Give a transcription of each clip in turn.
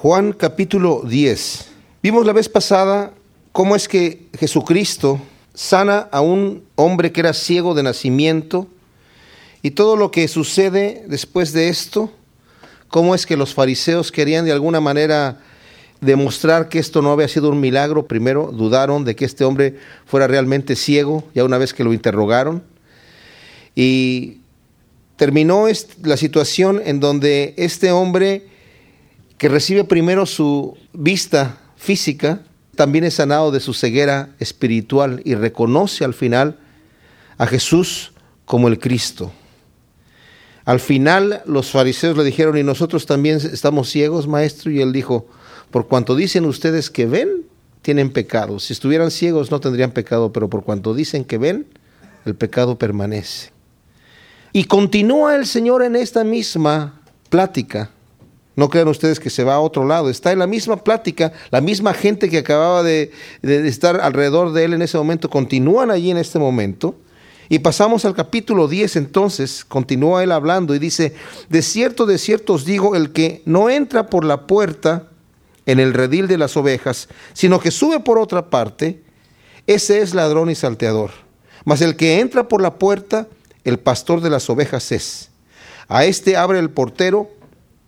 Juan capítulo 10. Vimos la vez pasada cómo es que Jesucristo sana a un hombre que era ciego de nacimiento y todo lo que sucede después de esto, cómo es que los fariseos querían de alguna manera demostrar que esto no había sido un milagro. Primero dudaron de que este hombre fuera realmente ciego, ya una vez que lo interrogaron. Y terminó la situación en donde este hombre que recibe primero su vista física, también es sanado de su ceguera espiritual y reconoce al final a Jesús como el Cristo. Al final los fariseos le dijeron, ¿y nosotros también estamos ciegos, maestro? Y él dijo, por cuanto dicen ustedes que ven, tienen pecado. Si estuvieran ciegos no tendrían pecado, pero por cuanto dicen que ven, el pecado permanece. Y continúa el Señor en esta misma plática no crean ustedes que se va a otro lado. Está en la misma plática, la misma gente que acababa de, estar alrededor de él en ese momento, continúan allí en este momento. Y pasamos al capítulo 10 entonces, continúa él hablando y dice, de cierto, de cierto os digo, el que no entra por la puerta en el redil de las ovejas, sino que sube por otra parte, ese es ladrón y salteador. Mas el que entra por la puerta, el pastor de las ovejas es. A este abre el portero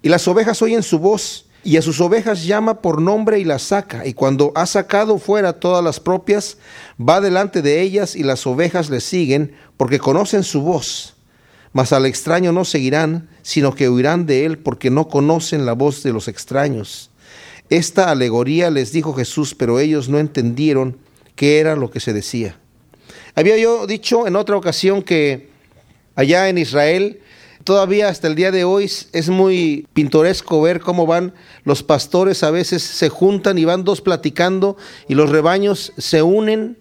y las ovejas oyen su voz, y a sus ovejas llama por nombre y las saca. Y cuando ha sacado fuera todas las propias, va delante de ellas y las ovejas le siguen, porque conocen su voz. Mas al extraño no seguirán, sino que huirán de él, porque no conocen la voz de los extraños. Esta alegoría les dijo Jesús, pero ellos no entendieron qué era lo que se decía. Había yo dicho en otra ocasión que allá en Israel Todavía hasta el día de hoy es muy pintoresco ver cómo van los pastores, a veces se juntan y van dos platicando y los rebaños se unen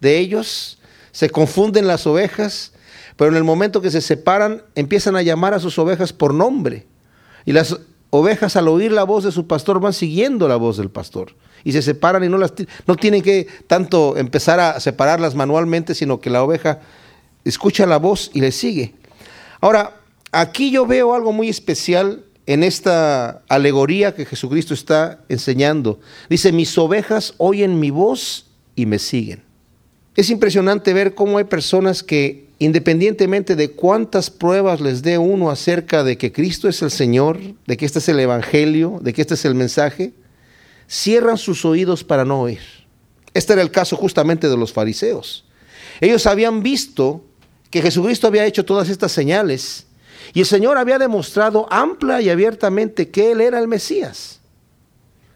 de ellos, se confunden las ovejas, pero en el momento que se separan empiezan a llamar a sus ovejas por nombre. Y las ovejas al oír la voz de su pastor van siguiendo la voz del pastor y se separan y no las no tienen que tanto empezar a separarlas manualmente, sino que la oveja escucha la voz y le sigue. Ahora, aquí yo veo algo muy especial en esta alegoría que Jesucristo está enseñando. Dice, mis ovejas oyen mi voz y me siguen. Es impresionante ver cómo hay personas que independientemente de cuántas pruebas les dé uno acerca de que Cristo es el Señor, de que este es el Evangelio, de que este es el mensaje, cierran sus oídos para no oír. Este era el caso justamente de los fariseos. Ellos habían visto que Jesucristo había hecho todas estas señales y el Señor había demostrado amplia y abiertamente que Él era el Mesías.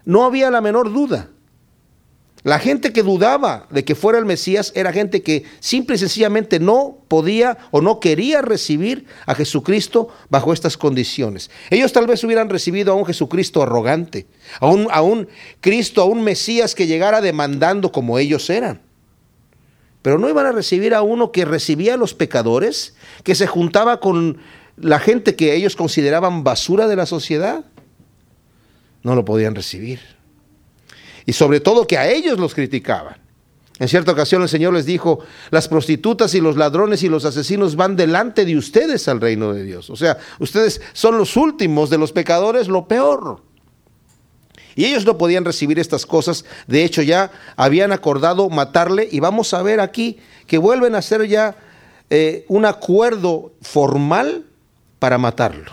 No había la menor duda. La gente que dudaba de que fuera el Mesías era gente que simple y sencillamente no podía o no quería recibir a Jesucristo bajo estas condiciones. Ellos tal vez hubieran recibido a un Jesucristo arrogante, a un, a un Cristo, a un Mesías que llegara demandando como ellos eran. Pero no iban a recibir a uno que recibía a los pecadores, que se juntaba con la gente que ellos consideraban basura de la sociedad, no lo podían recibir. Y sobre todo que a ellos los criticaban. En cierta ocasión el Señor les dijo, las prostitutas y los ladrones y los asesinos van delante de ustedes al reino de Dios. O sea, ustedes son los últimos de los pecadores, lo peor. Y ellos no podían recibir estas cosas. De hecho, ya habían acordado matarle. Y vamos a ver aquí que vuelven a hacer ya eh, un acuerdo formal para matarlo.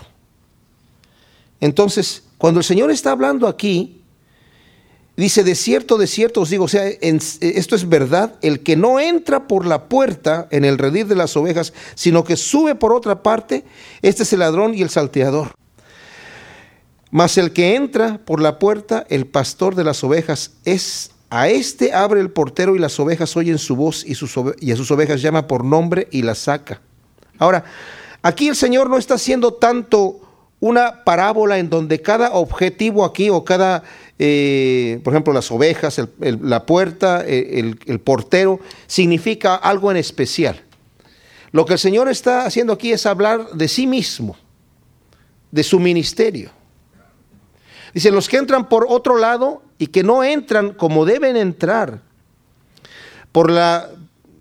Entonces, cuando el Señor está hablando aquí, dice, de cierto, de cierto os digo, o sea, esto es verdad, el que no entra por la puerta en el redil de las ovejas, sino que sube por otra parte, este es el ladrón y el salteador. Mas el que entra por la puerta, el pastor de las ovejas, es a este abre el portero y las ovejas oyen su voz y a sus ovejas llama por nombre y las saca. Ahora, Aquí el Señor no está haciendo tanto una parábola en donde cada objetivo aquí o cada, eh, por ejemplo, las ovejas, la puerta, el, el portero, significa algo en especial. Lo que el Señor está haciendo aquí es hablar de sí mismo, de su ministerio. Dice, los que entran por otro lado y que no entran como deben entrar, por la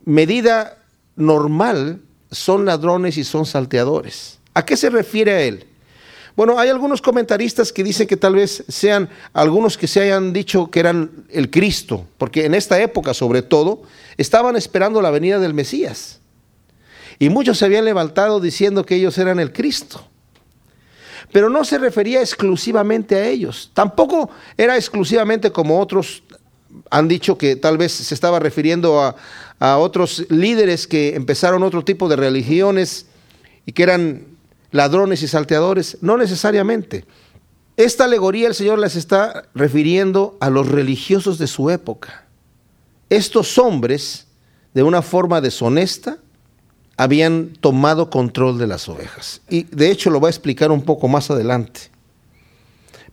medida normal, son ladrones y son salteadores. ¿A qué se refiere a él? Bueno, hay algunos comentaristas que dicen que tal vez sean algunos que se hayan dicho que eran el Cristo, porque en esta época sobre todo estaban esperando la venida del Mesías. Y muchos se habían levantado diciendo que ellos eran el Cristo. Pero no se refería exclusivamente a ellos. Tampoco era exclusivamente como otros han dicho que tal vez se estaba refiriendo a, a otros líderes que empezaron otro tipo de religiones y que eran ladrones y salteadores. No necesariamente. Esta alegoría el Señor les está refiriendo a los religiosos de su época. Estos hombres, de una forma deshonesta, habían tomado control de las ovejas. Y de hecho lo va a explicar un poco más adelante.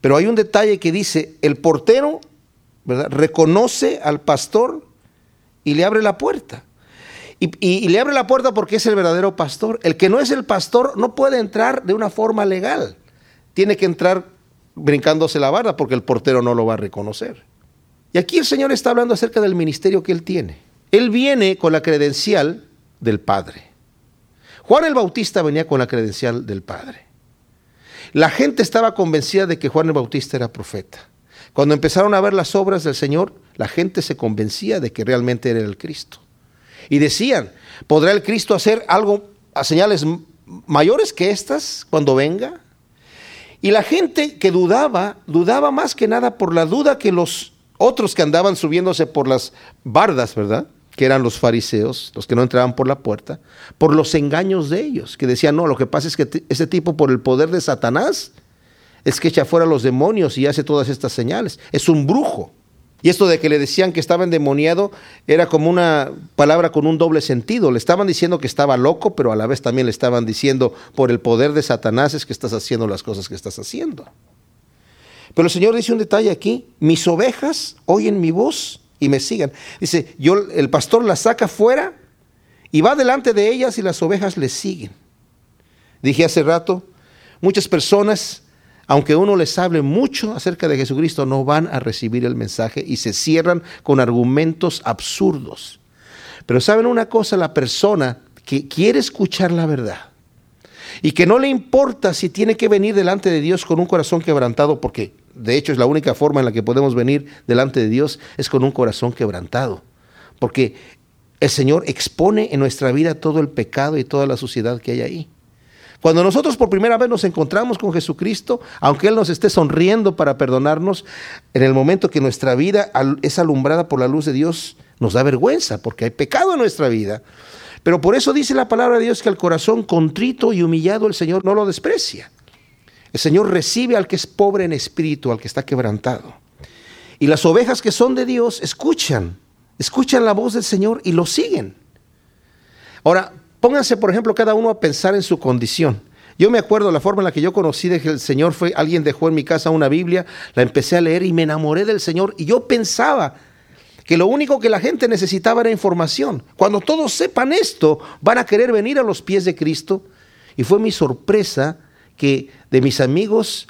Pero hay un detalle que dice, el portero ¿verdad? reconoce al pastor y le abre la puerta. Y, le abre la puerta porque es el verdadero pastor. El que no es el pastor no puede entrar de una forma legal. Tiene que entrar brincándose la barda porque el portero no lo va a reconocer. Y aquí el Señor está hablando acerca del ministerio que Él tiene. Él viene con la credencial del Padre. Juan el Bautista venía con la credencial del Padre. La gente estaba convencida de que Juan el Bautista era profeta. Cuando empezaron a ver las obras del Señor, la gente se convencía de que realmente era el Cristo. Y decían, ¿podrá el Cristo hacer algo a señales mayores que estas cuando venga? Y la gente que dudaba, dudaba más que nada por la duda que los otros que andaban subiéndose por las bardas, ¿verdad? que eran los fariseos, los que no entraban por la puerta, por los engaños de ellos, que decían, no, lo que pasa es que ese tipo por el poder de Satanás es que echa fuera los demonios y hace todas estas señales, es un brujo. Y esto de que le decían que estaba endemoniado era como una palabra con un doble sentido. Le estaban diciendo que estaba loco, pero a la vez también le estaban diciendo, por el poder de Satanás es que estás haciendo las cosas que estás haciendo. Pero el Señor dice un detalle aquí, mis ovejas oyen mi voz y me sigan. Dice, yo, el pastor las saca fuera y va delante de ellas y las ovejas le siguen. Dije hace rato, muchas personas, aunque uno les hable mucho acerca de Jesucristo, no van a recibir el mensaje y se cierran con argumentos absurdos. Pero saben una cosa, la persona que quiere escuchar la verdad y que no le importa si tiene que venir delante de Dios con un corazón quebrantado, porque de hecho es la única forma en la que podemos venir delante de Dios, es con un corazón quebrantado. Porque el Señor expone en nuestra vida todo el pecado y toda la suciedad que hay ahí. Cuando nosotros por primera vez nos encontramos con Jesucristo, aunque Él nos esté sonriendo para perdonarnos, en el momento que nuestra vida es alumbrada por la luz de Dios, nos da vergüenza porque hay pecado en nuestra vida. Pero por eso dice la palabra de Dios que al corazón contrito y humillado el Señor no lo desprecia. El Señor recibe al que es pobre en espíritu, al que está quebrantado. Y las ovejas que son de Dios escuchan, escuchan la voz del Señor y lo siguen. Ahora, pónganse, por ejemplo, cada uno a pensar en su condición. Yo me acuerdo la forma en la que yo conocí de que el Señor fue, alguien dejó en mi casa una Biblia, la empecé a leer y me enamoré del Señor. Y yo pensaba que lo único que la gente necesitaba era información. Cuando todos sepan esto, van a querer venir a los pies de Cristo. Y fue mi sorpresa que de mis amigos,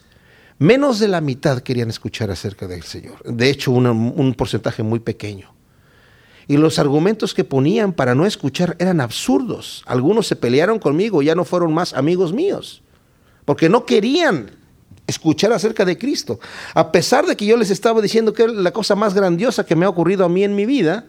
menos de la mitad querían escuchar acerca del Señor. De hecho, un porcentaje muy pequeño. Y los argumentos que ponían para no escuchar eran absurdos. Algunos se pelearon conmigo, ya no fueron más amigos míos, porque no querían escuchar acerca de Cristo. A pesar de que yo les estaba diciendo que la cosa más grandiosa que me ha ocurrido a mí en mi vida,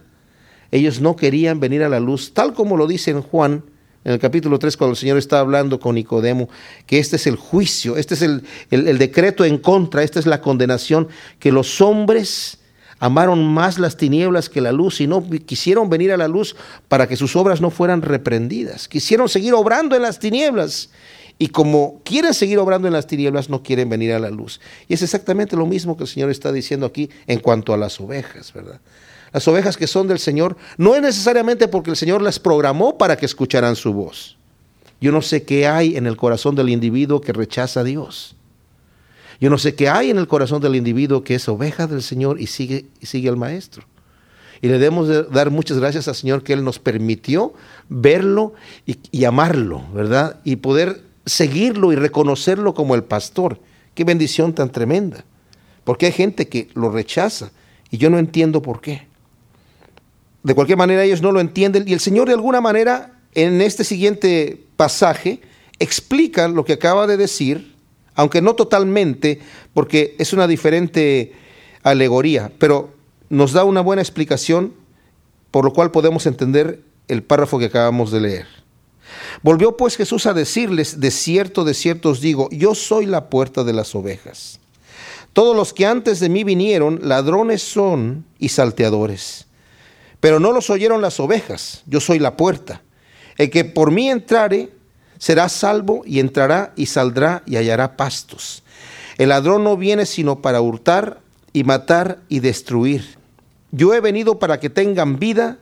ellos no querían venir a la luz, tal como lo dice en Juan en el capítulo 3, cuando el Señor está hablando con Nicodemo, que este es el juicio, este es el, el, decreto en contra, esta es la condenación, que los hombres amaron más las tinieblas que la luz y no quisieron venir a la luz para que sus obras no fueran reprendidas. Quisieron seguir obrando en las tinieblas. Y como quieren seguir obrando en las tinieblas, no quieren venir a la luz. Y es exactamente lo mismo que el Señor está diciendo aquí en cuanto a las ovejas, ¿verdad? las ovejas que son del Señor, no es necesariamente porque el Señor las programó para que escucharan su voz. Yo no sé qué hay en el corazón del individuo que rechaza a Dios. Yo no sé qué hay en el corazón del individuo que es oveja del Señor y sigue, sigue al Maestro. Y le debemos dar muchas gracias al Señor que Él nos permitió verlo y, y amarlo, ¿verdad? Y poder seguirlo y reconocerlo como el pastor. Qué bendición tan tremenda. Porque hay gente que lo rechaza y yo no entiendo por qué. De cualquier manera ellos no lo entienden y el Señor de alguna manera en este siguiente pasaje explica lo que acaba de decir aunque no totalmente, porque es una diferente alegoría, pero nos da una buena explicación por lo cual podemos entender el párrafo que acabamos de leer. Volvió pues Jesús a decirles, de cierto, de cierto os digo, yo soy la puerta de las ovejas. Todos los que antes de mí vinieron, ladrones son y salteadores, pero no los oyeron las ovejas, yo soy la puerta. El que por mí entrare, será salvo y entrará y saldrá y hallará pastos. El ladrón no viene sino para hurtar y matar y destruir. Yo he venido para que tengan vida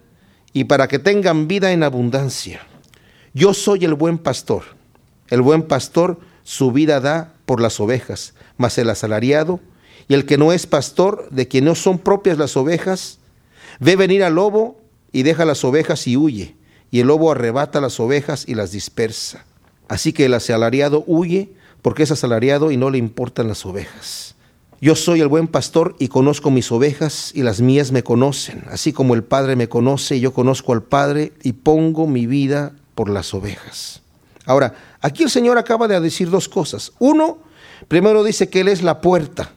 y para que tengan vida en abundancia. Yo soy el buen pastor. El buen pastor su vida da por las ovejas, mas el asalariado y el que no es pastor, de quien no son propias las ovejas, ve venir al lobo y deja las ovejas y huye, y el lobo arrebata las ovejas y las dispersa. Así que el asalariado huye porque es asalariado y no le importan las ovejas. Yo soy el buen pastor y conozco mis ovejas y las mías me conocen, así como el Padre me conoce y yo conozco al Padre y pongo mi vida por las ovejas. Ahora, aquí el Señor acaba de decir dos cosas. Uno, primero dice que Él es la puerta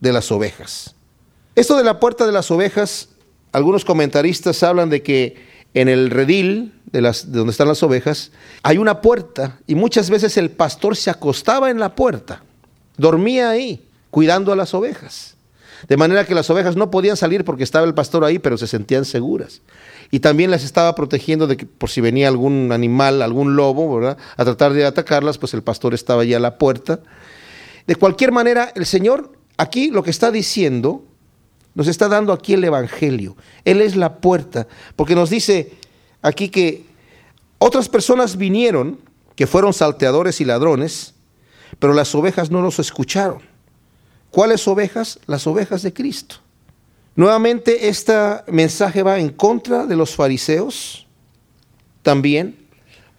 de las ovejas. Esto de la puerta de las ovejas, algunos comentaristas hablan de que en el redil de, las, de donde están las ovejas hay una puerta y muchas veces el pastor se acostaba en la puerta, dormía ahí, cuidando a las ovejas. De manera que las ovejas no podían salir porque estaba el pastor ahí, pero se sentían seguras y también las estaba protegiendo de que por si venía algún animal, algún lobo, ¿verdad? A tratar de atacarlas, pues el pastor estaba allí a la puerta. De cualquier manera, el Señor aquí lo que está diciendo, nos está dando aquí el Evangelio. Él es la puerta, porque nos dice aquí que otras personas vinieron, que fueron salteadores y ladrones, pero las ovejas no los escucharon. ¿Cuáles ovejas? Las ovejas de Cristo. Nuevamente, este mensaje va en contra de los fariseos también,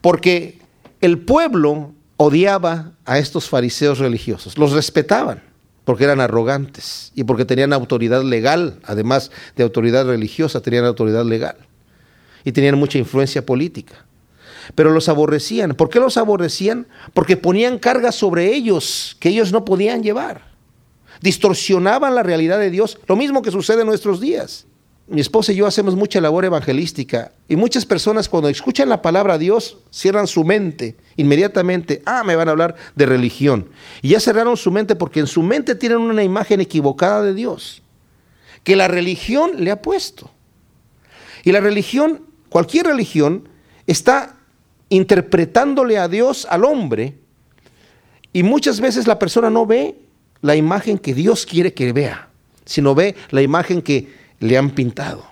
porque el pueblo odiaba a estos fariseos religiosos, los respetaban porque eran arrogantes y porque tenían autoridad legal, además de autoridad religiosa, tenían autoridad legal y tenían mucha influencia política. Pero los aborrecían. ¿Por qué los aborrecían? Porque ponían cargas sobre ellos que ellos no podían llevar distorsionaban la realidad de Dios, lo mismo que sucede en nuestros días. Mi esposa y yo hacemos mucha labor evangelística y muchas personas cuando escuchan la palabra Dios cierran su mente inmediatamente, ah, me van a hablar de religión. Y ya cerraron su mente porque en su mente tienen una imagen equivocada de Dios, que la religión le ha puesto. Y la religión, cualquier religión, está interpretándole a Dios al hombre y muchas veces la persona no ve la imagen que Dios quiere que vea, sino ve la imagen que le han pintado.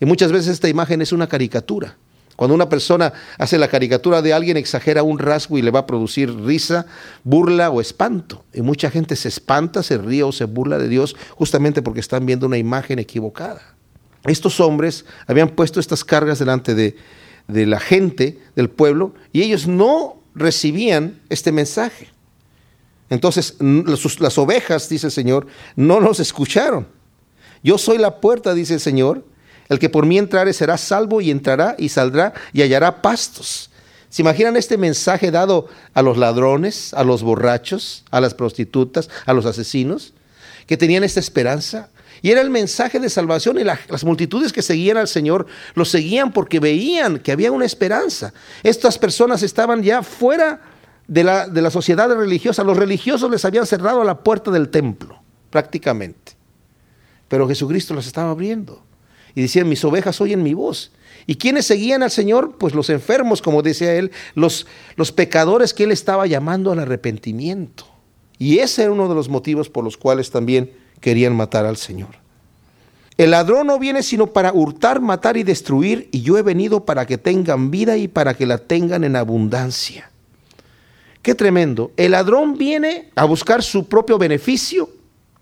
Y muchas veces esta imagen es una caricatura. Cuando una persona hace la caricatura de alguien, exagera un rasgo y le va a producir risa, burla o espanto. Y mucha gente se espanta, se ríe o se burla de Dios justamente porque están viendo una imagen equivocada. Estos hombres habían puesto estas cargas delante de, de la gente, del pueblo, y ellos no recibían este mensaje. Entonces, las ovejas, dice el Señor, no nos escucharon. Yo soy la puerta, dice el Señor. El que por mí entrare será salvo y entrará y saldrá y hallará pastos. ¿Se imaginan este mensaje dado a los ladrones, a los borrachos, a las prostitutas, a los asesinos, que tenían esta esperanza? Y era el mensaje de salvación y las multitudes que seguían al Señor lo seguían porque veían que había una esperanza. Estas personas estaban ya fuera de la, de la sociedad religiosa. Los religiosos les habían cerrado la puerta del templo, prácticamente. Pero Jesucristo las estaba abriendo. Y decían, mis ovejas oyen mi voz. ¿Y quiénes seguían al Señor? Pues los enfermos, como decía él, los, los pecadores que él estaba llamando al arrepentimiento. Y ese era uno de los motivos por los cuales también querían matar al Señor. El ladrón no viene sino para hurtar, matar y destruir, y yo he venido para que tengan vida y para que la tengan en abundancia. Qué tremendo. El ladrón viene a buscar su propio beneficio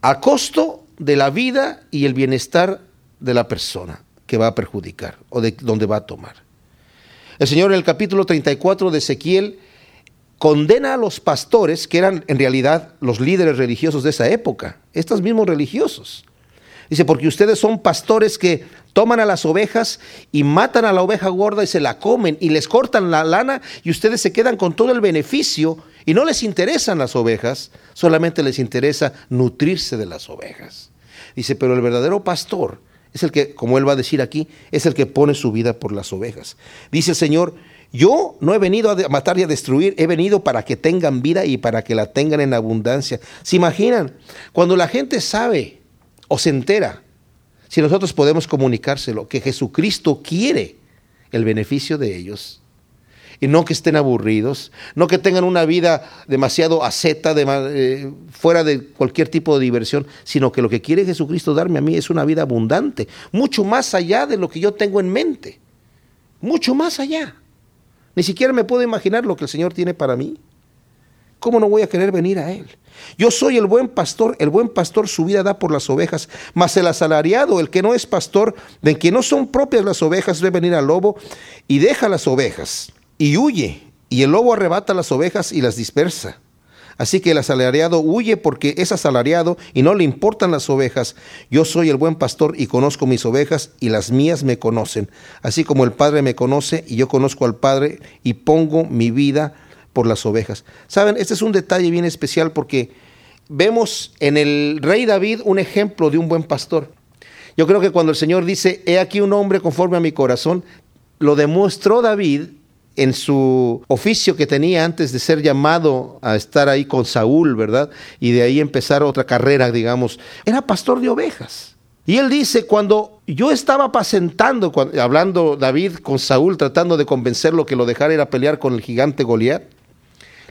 a costo de la vida y el bienestar de la persona que va a perjudicar o de donde va a tomar. El Señor en el capítulo 34 de Ezequiel condena a los pastores, que eran en realidad los líderes religiosos de esa época, estos mismos religiosos. Dice, porque ustedes son pastores que toman a las ovejas y matan a la oveja gorda y se la comen y les cortan la lana y ustedes se quedan con todo el beneficio y no les interesan las ovejas, solamente les interesa nutrirse de las ovejas. Dice, pero el verdadero pastor es el que, como él va a decir aquí, es el que pone su vida por las ovejas. Dice el Señor, yo no he venido a matar y a destruir, he venido para que tengan vida y para que la tengan en abundancia. ¿Se imaginan? Cuando la gente sabe o se entera, si nosotros podemos comunicárselo, que Jesucristo quiere el beneficio de ellos, y no que estén aburridos, no que tengan una vida demasiado aseta, de, eh, fuera de cualquier tipo de diversión, sino que lo que quiere Jesucristo darme a mí es una vida abundante, mucho más allá de lo que yo tengo en mente, mucho más allá. Ni siquiera me puedo imaginar lo que el Señor tiene para mí. ¿Cómo no voy a querer venir a Él? Yo soy el buen pastor, el buen pastor su vida da por las ovejas, mas el asalariado, el que no es pastor, de quien no son propias las ovejas, debe venir al lobo y deja las ovejas y huye, y el lobo arrebata las ovejas y las dispersa. Así que el asalariado huye porque es asalariado y no le importan las ovejas. Yo soy el buen pastor y conozco mis ovejas y las mías me conocen. Así como el Padre me conoce y yo conozco al Padre y pongo mi vida por las ovejas. Saben, este es un detalle bien especial porque vemos en el rey David un ejemplo de un buen pastor. Yo creo que cuando el Señor dice, he aquí un hombre conforme a mi corazón, lo demostró David en su oficio que tenía antes de ser llamado a estar ahí con Saúl, ¿verdad? Y de ahí empezar otra carrera, digamos. Era pastor de ovejas. Y él dice, cuando yo estaba apacentando, hablando David con Saúl, tratando de convencerlo que lo dejara ir a pelear con el gigante Goliat,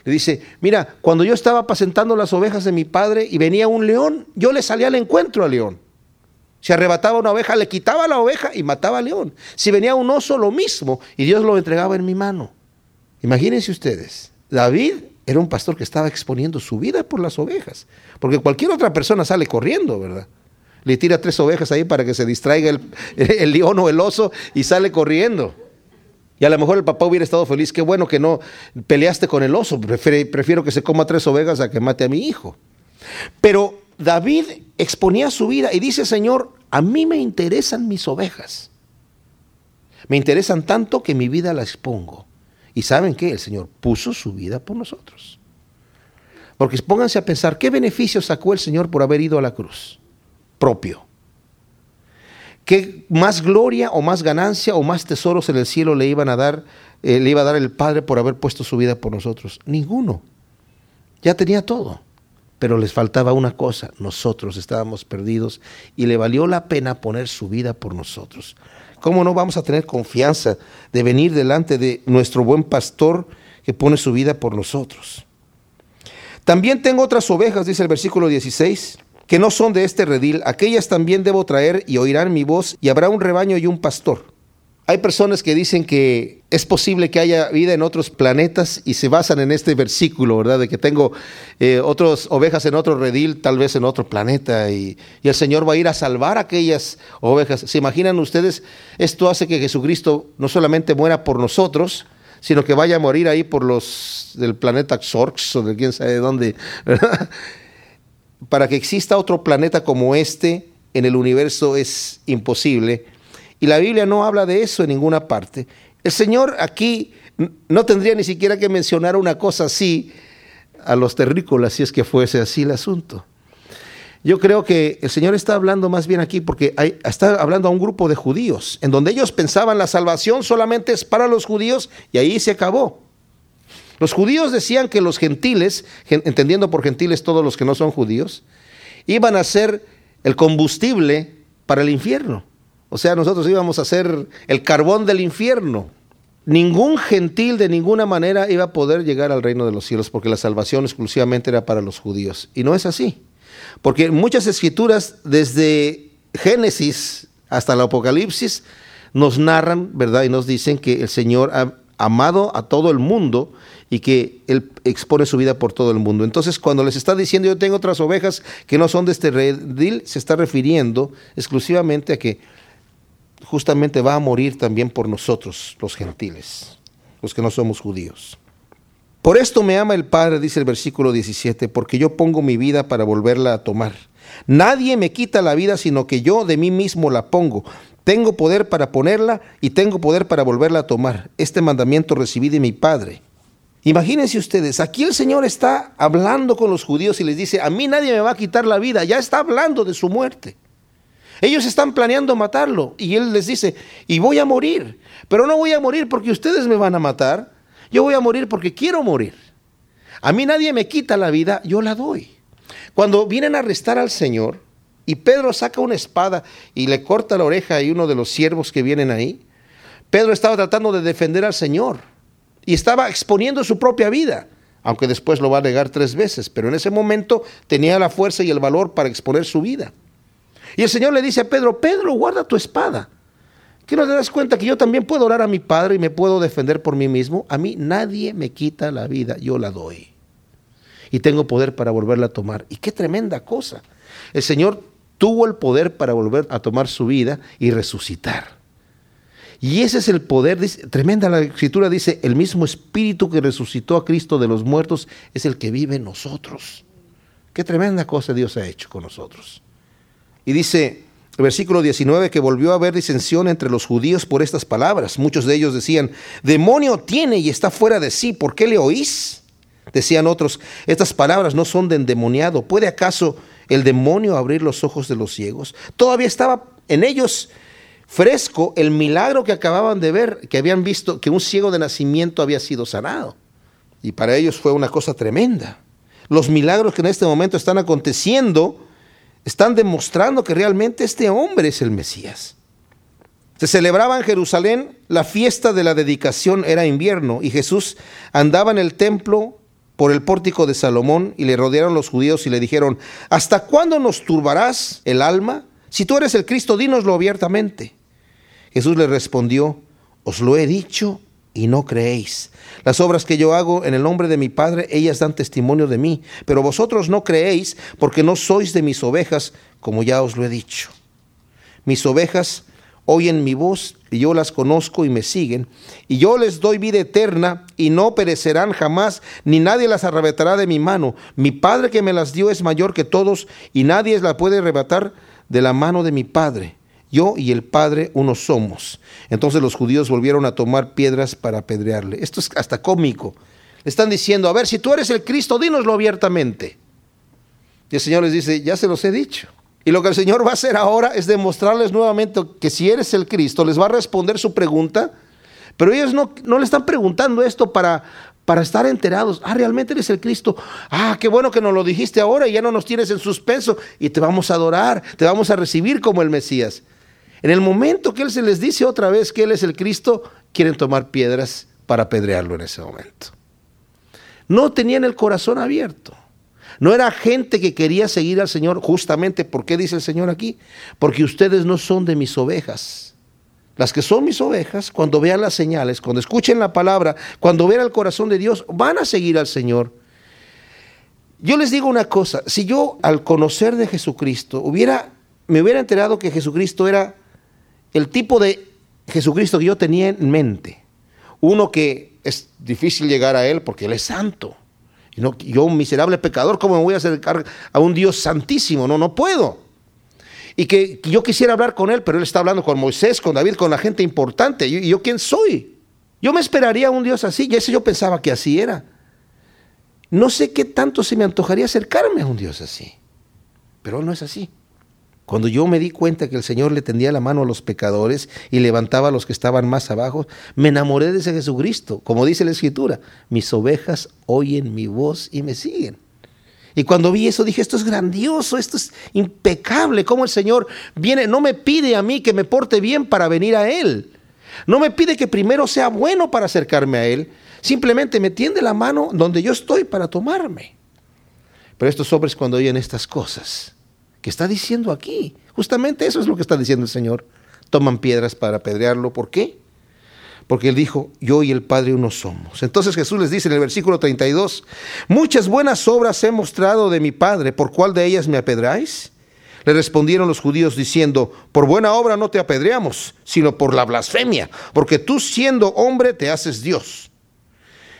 le dice, mira, cuando yo estaba apacentando las ovejas de mi padre y venía un león, yo le salía al encuentro al león. Si arrebataba una oveja, le quitaba la oveja y mataba al león. Si venía un oso, lo mismo. Y Dios lo entregaba en mi mano. Imagínense ustedes, David era un pastor que estaba exponiendo su vida por las ovejas. Porque cualquier otra persona sale corriendo, ¿verdad? Le tira tres ovejas ahí para que se distraiga el, el león o el oso y sale corriendo. Y a lo mejor el papá hubiera estado feliz, qué bueno que no peleaste con el oso, prefiero que se coma tres ovejas a que mate a mi hijo. Pero David exponía su vida y dice, Señor, a mí me interesan mis ovejas. Me interesan tanto que mi vida la expongo. Y saben qué, el Señor puso su vida por nosotros. Porque pónganse a pensar, ¿qué beneficio sacó el Señor por haber ido a la cruz? Propio. ¿Qué más gloria o más ganancia o más tesoros en el cielo le iban a dar, eh, le iba a dar el Padre por haber puesto su vida por nosotros? Ninguno. Ya tenía todo pero les faltaba una cosa, nosotros estábamos perdidos y le valió la pena poner su vida por nosotros. ¿Cómo no vamos a tener confianza de venir delante de nuestro buen pastor que pone su vida por nosotros? También tengo otras ovejas, dice el versículo 16, que no son de este redil, aquellas también debo traer y oirán mi voz y habrá un rebaño y un pastor. Hay personas que dicen que es posible que haya vida en otros planetas y se basan en este versículo, ¿verdad? De que tengo eh, otras ovejas en otro redil, tal vez en otro planeta, y, y, el Señor va a ir a salvar aquellas ovejas. ¿Se imaginan ustedes? Esto hace que Jesucristo no solamente muera por nosotros, sino que vaya a morir ahí por los del planeta Xorx o de quién sabe dónde, ¿verdad? Para que exista otro planeta como este en el universo es imposible y la Biblia no habla de eso en ninguna parte. El Señor aquí no tendría ni siquiera que mencionar una cosa así a los terrícolas si es que fuese así el asunto. Yo creo que el Señor está hablando más bien aquí porque está hablando a un grupo de judíos, en donde ellos pensaban la salvación solamente es para los judíos y ahí se acabó. Los judíos decían que los gentiles, entendiendo por gentiles todos los que no son judíos, iban a ser el combustible para el infierno. O sea, nosotros íbamos a ser el carbón del infierno. Ningún gentil de ninguna manera iba a poder llegar al reino de los cielos porque la salvación exclusivamente era para los judíos. Y no es así. Porque muchas escrituras, desde Génesis hasta el Apocalipsis, nos narran, ¿verdad? Y nos dicen que el Señor ha amado a todo el mundo y que Él expone su vida por todo el mundo. Entonces, cuando les está diciendo yo tengo otras ovejas que no son de este redil, se está refiriendo exclusivamente a que justamente va a morir también por nosotros, los gentiles, los que no somos judíos. Por esto me ama el Padre, dice el versículo 17, porque yo pongo mi vida para volverla a tomar. Nadie me quita la vida, sino que yo de mí mismo la pongo. Tengo poder para ponerla y tengo poder para volverla a tomar. Este mandamiento recibí de mi Padre. Imagínense ustedes, aquí el Señor está hablando con los judíos y les dice, a mí nadie me va a quitar la vida, ya está hablando de su muerte. Ellos están planeando matarlo y Él les dice, y voy a morir, pero no voy a morir porque ustedes me van a matar, yo voy a morir porque quiero morir. A mí nadie me quita la vida, yo la doy. Cuando vienen a arrestar al Señor y Pedro saca una espada y le corta la oreja a uno de los siervos que vienen ahí, Pedro estaba tratando de defender al Señor y estaba exponiendo su propia vida, aunque después lo va a negar tres veces, pero en ese momento tenía la fuerza y el valor para exponer su vida. Y el Señor le dice a Pedro, Pedro, guarda tu espada. ¿Qué no te das cuenta que yo también puedo orar a mi Padre y me puedo defender por mí mismo? A mí nadie me quita la vida, yo la doy. Y tengo poder para volverla a tomar. Y qué tremenda cosa. El Señor tuvo el poder para volver a tomar su vida y resucitar. Y ese es el poder, tremenda la escritura dice, el mismo espíritu que resucitó a Cristo de los muertos es el que vive en nosotros. Qué tremenda cosa Dios ha hecho con nosotros. Y dice versículo 19 que volvió a haber disensión entre los judíos por estas palabras. Muchos de ellos decían, demonio tiene y está fuera de sí, ¿por qué le oís? Decían otros, estas palabras no son de endemoniado. ¿Puede acaso el demonio abrir los ojos de los ciegos? Todavía estaba en ellos fresco el milagro que acababan de ver, que habían visto que un ciego de nacimiento había sido sanado. Y para ellos fue una cosa tremenda. Los milagros que en este momento están aconteciendo están demostrando que realmente este hombre es el Mesías. Se celebraba en Jerusalén la fiesta de la dedicación, era invierno, y Jesús andaba en el templo por el pórtico de Salomón y le rodearon los judíos y le dijeron, ¿hasta cuándo nos turbarás el alma? Si tú eres el Cristo, dínoslo abiertamente. Jesús le respondió, os lo he dicho y no creéis. Las obras que yo hago en el nombre de mi Padre, ellas dan testimonio de mí, pero vosotros no creéis porque no sois de mis ovejas, como ya os lo he dicho. Mis ovejas oyen mi voz y yo las conozco y me siguen, y yo les doy vida eterna y no perecerán jamás, ni nadie las arrebatará de mi mano. Mi Padre que me las dio es mayor que todos y nadie las puede arrebatar de la mano de mi Padre. Yo y el Padre uno somos. Entonces los judíos volvieron a tomar piedras para apedrearle. Esto es hasta cómico. Le están diciendo, a ver, si tú eres el Cristo, dínoslo abiertamente. Y el Señor les dice, ya se los he dicho. Y lo que el Señor va a hacer ahora es demostrarles nuevamente que si eres el Cristo, les va a responder su pregunta, pero ellos no, no le están preguntando esto para, para estar enterados. Ah, realmente eres el Cristo. Ah, qué bueno que nos lo dijiste ahora y ya no nos tienes en suspenso y te vamos a adorar, te vamos a recibir como el Mesías. En el momento que Él se les dice otra vez que Él es el Cristo, quieren tomar piedras para apedrearlo en ese momento. No tenían el corazón abierto. No era gente que quería seguir al Señor justamente, ¿por qué dice el Señor aquí? Porque ustedes no son de mis ovejas. Las que son mis ovejas, cuando vean las señales, cuando escuchen la palabra, cuando vean el corazón de Dios, van a seguir al Señor. Yo les digo una cosa, si yo al conocer de Jesucristo hubiera, me hubiera enterado que Jesucristo era el tipo de Jesucristo que yo tenía en mente, uno que es difícil llegar a Él porque Él es santo. Yo, un miserable pecador, ¿cómo me voy a acercar a un Dios santísimo? No, no puedo y que, yo quisiera hablar con él, pero él está hablando con Moisés, con David, con la gente importante. ¿Y yo, quién soy? Yo me esperaría a un Dios así, y ese yo pensaba que así era. No sé qué tanto se me antojaría acercarme a un Dios así, pero no es así. Cuando yo me di cuenta que el Señor le tendía la mano a los pecadores y levantaba a los que estaban más abajo, me enamoré de ese Jesucristo. Como dice la Escritura, mis ovejas oyen mi voz y me siguen. Y cuando vi eso dije, esto es grandioso, esto es impecable, cómo el Señor viene, no me pide a mí que me porte bien para venir a Él. No me pide que primero sea bueno para acercarme a Él, simplemente me tiende la mano donde yo estoy para tomarme. Pero estos hombres cuando oyen estas cosas, que está diciendo aquí, justamente eso es lo que está diciendo el Señor, toman piedras para apedrearlo. ¿Por qué? porque él dijo, yo y el Padre uno somos. Entonces Jesús les dice en el versículo 32, muchas buenas obras he mostrado de mi Padre, ¿por cuál de ellas me apedráis? Le respondieron los judíos diciendo, por buena obra no te apedreamos, sino por la blasfemia, porque tú siendo hombre te haces Dios.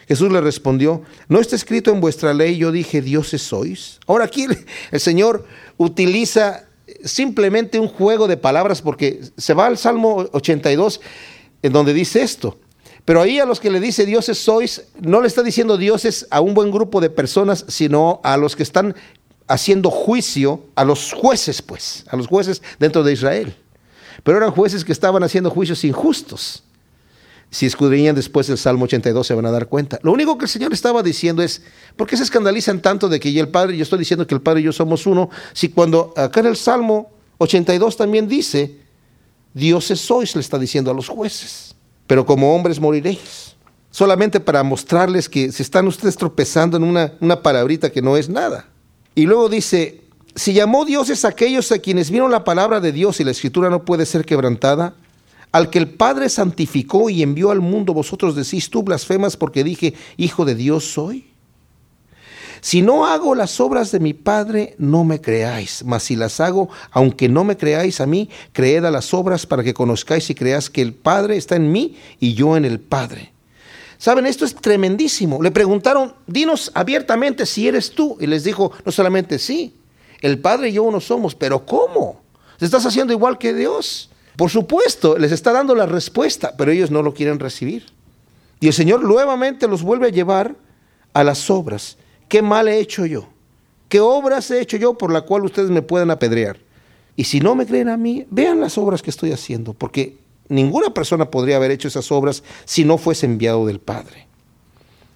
Jesús le respondió, ¿no está escrito en vuestra ley, yo dije, dioses sois? Ahora aquí el Señor utiliza simplemente un juego de palabras porque se va al Salmo 82 en donde dice esto. Pero ahí a los que le dice dioses sois, no le está diciendo dioses a un buen grupo de personas, sino a los que están haciendo juicio, a los jueces, pues, a los jueces dentro de Israel. Pero eran jueces que estaban haciendo juicios injustos. Si escudriñan después del Salmo 82 se van a dar cuenta. Lo único que el Señor estaba diciendo es, ¿por qué se escandalizan tanto de que y el Padre, yo estoy diciendo que el Padre y yo somos uno, si cuando acá en el Salmo 82 también dice, dioses sois, le está diciendo a los jueces pero como hombres moriréis. Solamente para mostrarles que se están ustedes tropezando en una, una palabrita que no es nada. Y luego dice, si llamó dioses aquellos a quienes vieron la palabra de Dios y la escritura no puede ser quebrantada, al que el Padre santificó y envió al mundo, vosotros decís tú blasfemas porque dije, Hijo de Dios soy. Si no hago las obras de mi Padre, no me creáis, mas si las hago, aunque no me creáis a mí, creed a las obras para que conozcáis y creáis que el Padre está en mí y yo en el Padre. Saben, esto es tremendísimo. Le preguntaron, dinos abiertamente si eres tú. Y les dijo, no solamente sí, el Padre y yo uno somos, pero ¿cómo? ¿Te estás haciendo igual que Dios? Por supuesto, les está dando la respuesta, pero ellos no lo quieren recibir. Y el Señor nuevamente los vuelve a llevar a las obras. ¿Qué mal he hecho yo? ¿Qué obras he hecho yo por la cual ustedes me pueden apedrear? Y si no me creen a mí, vean las obras que estoy haciendo, porque ninguna persona podría haber hecho esas obras si no fuese enviado del Padre.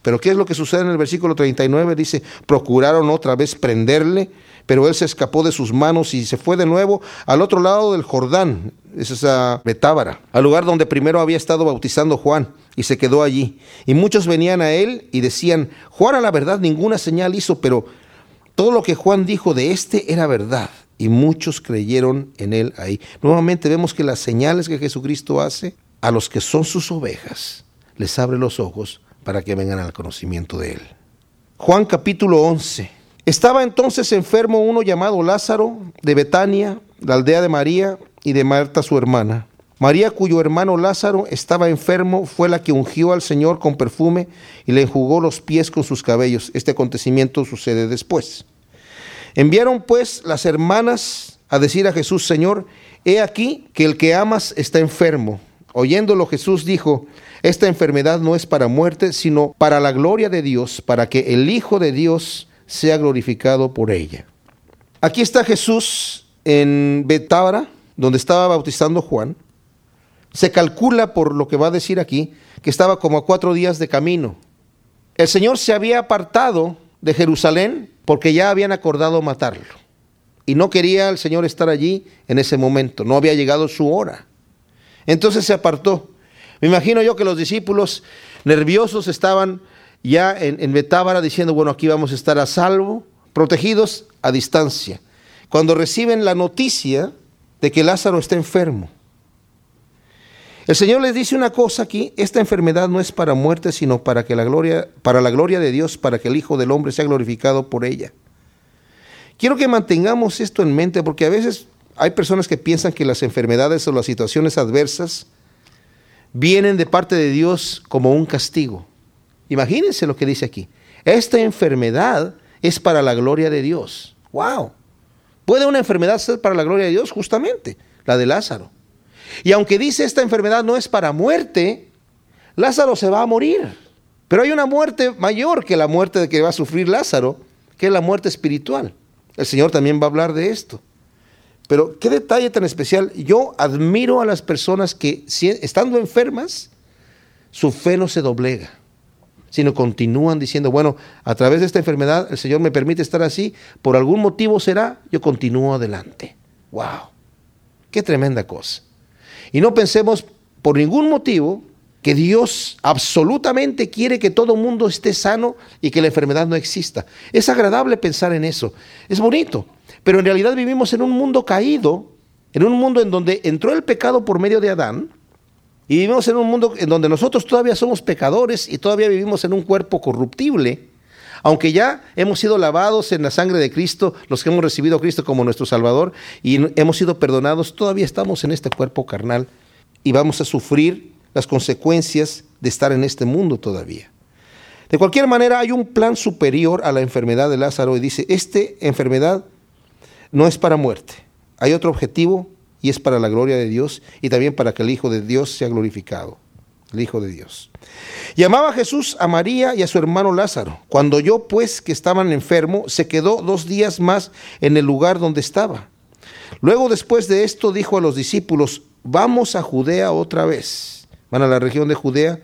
Pero ¿qué es lo que sucede en el versículo 39? Dice, procuraron otra vez prenderle, pero él se escapó de sus manos y se fue de nuevo al otro lado del Jordán, es esa Betábara, al lugar donde primero había estado bautizando Juan, y se quedó allí. Y muchos venían a él y decían, Juan a la verdad ninguna señal hizo, pero todo lo que Juan dijo de este era verdad. Y muchos creyeron en él ahí. Nuevamente vemos que las señales que Jesucristo hace a los que son sus ovejas, les abre los ojos para que vengan al conocimiento de él. Juan capítulo 11. Estaba entonces enfermo uno llamado Lázaro de Betania, la aldea de María y de Marta su hermana. María, cuyo hermano Lázaro estaba enfermo, fue la que ungió al Señor con perfume y le enjugó los pies con sus cabellos. Este acontecimiento sucede después. Enviaron pues las hermanas a decir a Jesús, Señor, he aquí que el que amas está enfermo. Oyéndolo Jesús dijo, esta enfermedad no es para muerte, sino para la gloria de Dios, para que el Hijo de Dios sea glorificado por ella. Aquí está Jesús en Betábara, donde estaba bautizando Juan. Se calcula por lo que va a decir aquí que estaba como a cuatro días de camino. El Señor se había apartado de Jerusalén porque ya habían acordado matarlo. Y no quería el Señor estar allí en ese momento, no había llegado su hora. Entonces se apartó. Me imagino yo que los discípulos nerviosos estaban ya en, Betábara diciendo, bueno, aquí vamos a estar a salvo, protegidos a distancia. Cuando reciben la noticia de que Lázaro está enfermo. El Señor les dice una cosa aquí, esta enfermedad no es para muerte, sino para que la gloria para la gloria de Dios, para que el Hijo del hombre sea glorificado por ella. Quiero que mantengamos esto en mente porque a veces hay personas que piensan que las enfermedades o las situaciones adversas vienen de parte de Dios como un castigo. Imagínense lo que dice aquí. Esta enfermedad es para la gloria de Dios. ¡Wow! ¿Puede una enfermedad ser para la gloria de Dios? Justamente, la de Lázaro. Y aunque dice esta enfermedad no es para muerte, Lázaro se va a morir. Pero hay una muerte mayor que la muerte que va a sufrir Lázaro, que es la muerte espiritual. El Señor también va a hablar de esto. Pero qué detalle tan especial. Yo admiro a las personas que, estando enfermas, su fe no se doblega sino continúan diciendo, bueno, a través de esta enfermedad el Señor me permite estar así, por algún motivo será, yo continúo adelante. ¡Wow! ¡Qué tremenda cosa! Y no pensemos por ningún motivo que Dios absolutamente quiere que todo mundo esté sano y que la enfermedad no exista. Es agradable pensar en eso, es bonito, pero en realidad vivimos en un mundo caído, en un mundo en donde entró el pecado por medio de Adán, y vivimos en un mundo en donde nosotros todavía somos pecadores y todavía vivimos en un cuerpo corruptible. Aunque ya hemos sido lavados en la sangre de Cristo, los que hemos recibido a Cristo como nuestro Salvador y hemos sido perdonados, todavía estamos en este cuerpo carnal y vamos a sufrir las consecuencias de estar en este mundo todavía. De cualquier manera, hay un plan superior a la enfermedad de Lázaro y dice, esta enfermedad no es para muerte. hay otro objetivo y es para la gloria de Dios y también para que el Hijo de Dios sea glorificado, el Hijo de Dios. Llamaba Jesús a María y a su hermano Lázaro. Cuando oyó pues que estaban enfermos, se quedó dos días más en el lugar donde estaba. Luego después de esto dijo a los discípulos, vamos a Judea otra vez. Van a la región de Judea,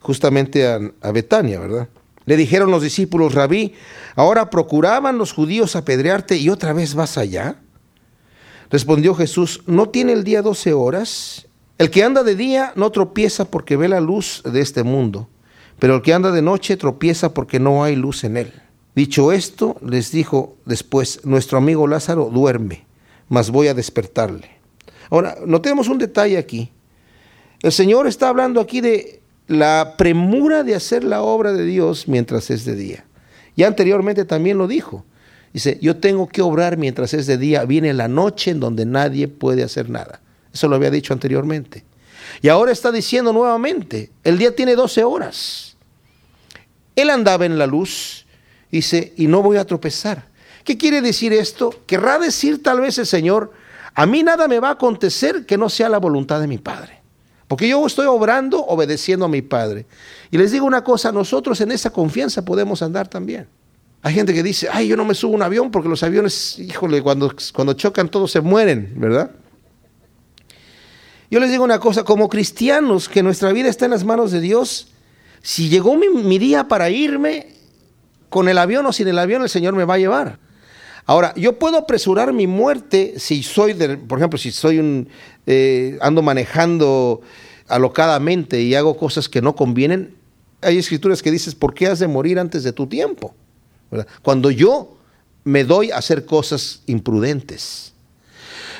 justamente a, Betania, ¿verdad? Le dijeron los discípulos, rabí, ahora procuraban los judíos apedrearte y otra vez vas allá. Respondió Jesús, ¿no tiene el día doce horas? El que anda de día no tropieza porque ve la luz de este mundo, pero el que anda de noche tropieza porque no hay luz en él. Dicho esto, les dijo después, nuestro amigo Lázaro duerme, mas voy a despertarle. Ahora, notemos un detalle aquí. El Señor está hablando aquí de la premura de hacer la obra de Dios mientras es de día. Y anteriormente también lo dijo. Dice, yo tengo que obrar mientras es de día. Viene la noche en donde nadie puede hacer nada. Eso lo había dicho anteriormente. Y ahora está diciendo nuevamente, el día tiene 12 horas. Él andaba en la luz, dice, y no voy a tropezar. ¿Qué quiere decir esto? Querrá decir tal vez el Señor, a mí nada me va a acontecer que no sea la voluntad de mi Padre. Porque yo estoy obrando obedeciendo a mi Padre. Y les digo una cosa, nosotros en esa confianza podemos andar también. Hay gente que dice, ay, yo no me subo a un avión porque los aviones, híjole, cuando, cuando chocan todos se mueren, ¿verdad? Yo les digo una cosa, como cristianos, que nuestra vida está en las manos de Dios, si llegó mi, mi día para irme, con el avión o sin el avión, el Señor me va a llevar. Ahora, yo puedo apresurar mi muerte si soy, de, por ejemplo, si soy un, eh, ando manejando alocadamente y hago cosas que no convienen. Hay escrituras que dices, ¿por qué has de morir antes de tu tiempo? Cuando yo me doy a hacer cosas imprudentes.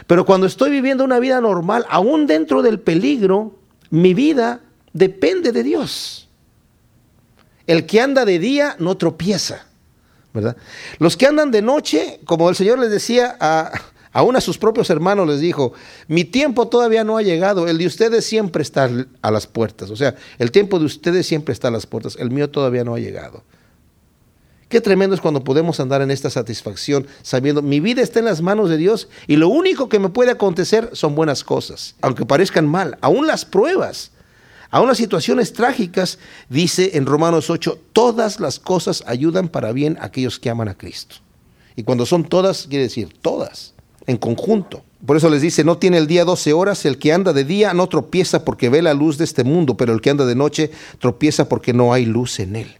Pero cuando estoy viviendo una vida normal, aún dentro del peligro, mi vida depende de Dios. El que anda de día no tropieza, Los que andan de noche, como el Señor les decía a, aún a sus propios hermanos les dijo, mi tiempo todavía no ha llegado, el de ustedes siempre está a las puertas, o sea, el tiempo de ustedes siempre está a las puertas, el mío todavía no ha llegado. Qué tremendo es cuando podemos andar en esta satisfacción, sabiendo mi vida está en las manos de Dios y lo único que me puede acontecer son buenas cosas, aunque parezcan mal, aún las pruebas, aún las situaciones trágicas, dice en Romanos 8, todas las cosas ayudan para bien a aquellos que aman a Cristo. Y cuando son todas, quiere decir todas, en conjunto. Por eso les dice, no tiene el día 12 horas, el que anda de día no tropieza porque ve la luz de este mundo, pero el que anda de noche tropieza porque no hay luz en él.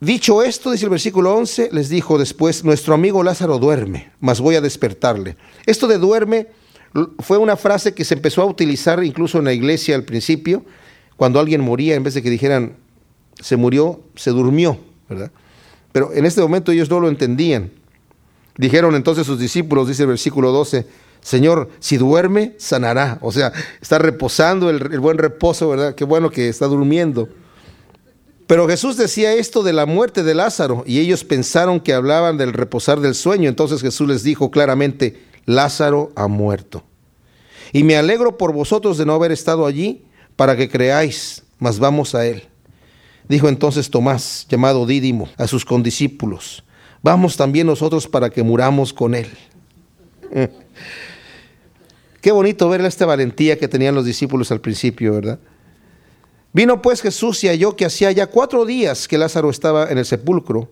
Dicho esto, dice el versículo 11, les dijo después, nuestro amigo Lázaro duerme, mas voy a despertarle. Esto de duerme fue una frase que se empezó a utilizar incluso en la iglesia al principio, cuando alguien moría, en vez de que dijeran, se murió, se durmió, ¿verdad? Pero en este momento ellos no lo entendían. Dijeron entonces sus discípulos, dice el versículo 12, Señor, si duerme, sanará. O sea, está reposando el, el buen reposo, ¿verdad? Qué bueno que está durmiendo. Pero Jesús decía esto de la muerte de Lázaro y ellos pensaron que hablaban del reposar del sueño. Entonces Jesús les dijo claramente, Lázaro ha muerto. Y me alegro por vosotros de no haber estado allí para que creáis, mas vamos a él. Dijo entonces Tomás, llamado Dídimo, a sus condiscípulos, vamos también nosotros para que muramos con él. Qué bonito ver esta valentía que tenían los discípulos al principio, ¿verdad? Vino pues Jesús y halló que hacía ya cuatro días que Lázaro estaba en el sepulcro.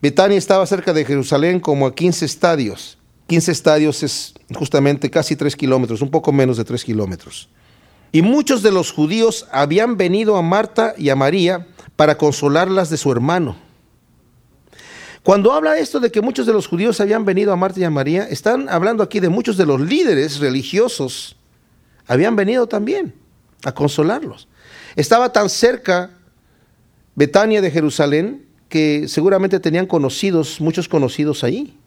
Betania estaba cerca de Jerusalén como a 15 estadios. 15 estadios es justamente casi tres kilómetros, un poco menos de tres kilómetros. Y muchos de los judíos habían venido a Marta y a María para consolarlas de su hermano. Cuando habla esto de que muchos de los judíos habían venido a Marta y a María, están hablando aquí de muchos de los líderes religiosos. Habían venido también a consolarlos. Estaba tan cerca Betania de Jerusalén que seguramente tenían conocidos, muchos conocidos ahí.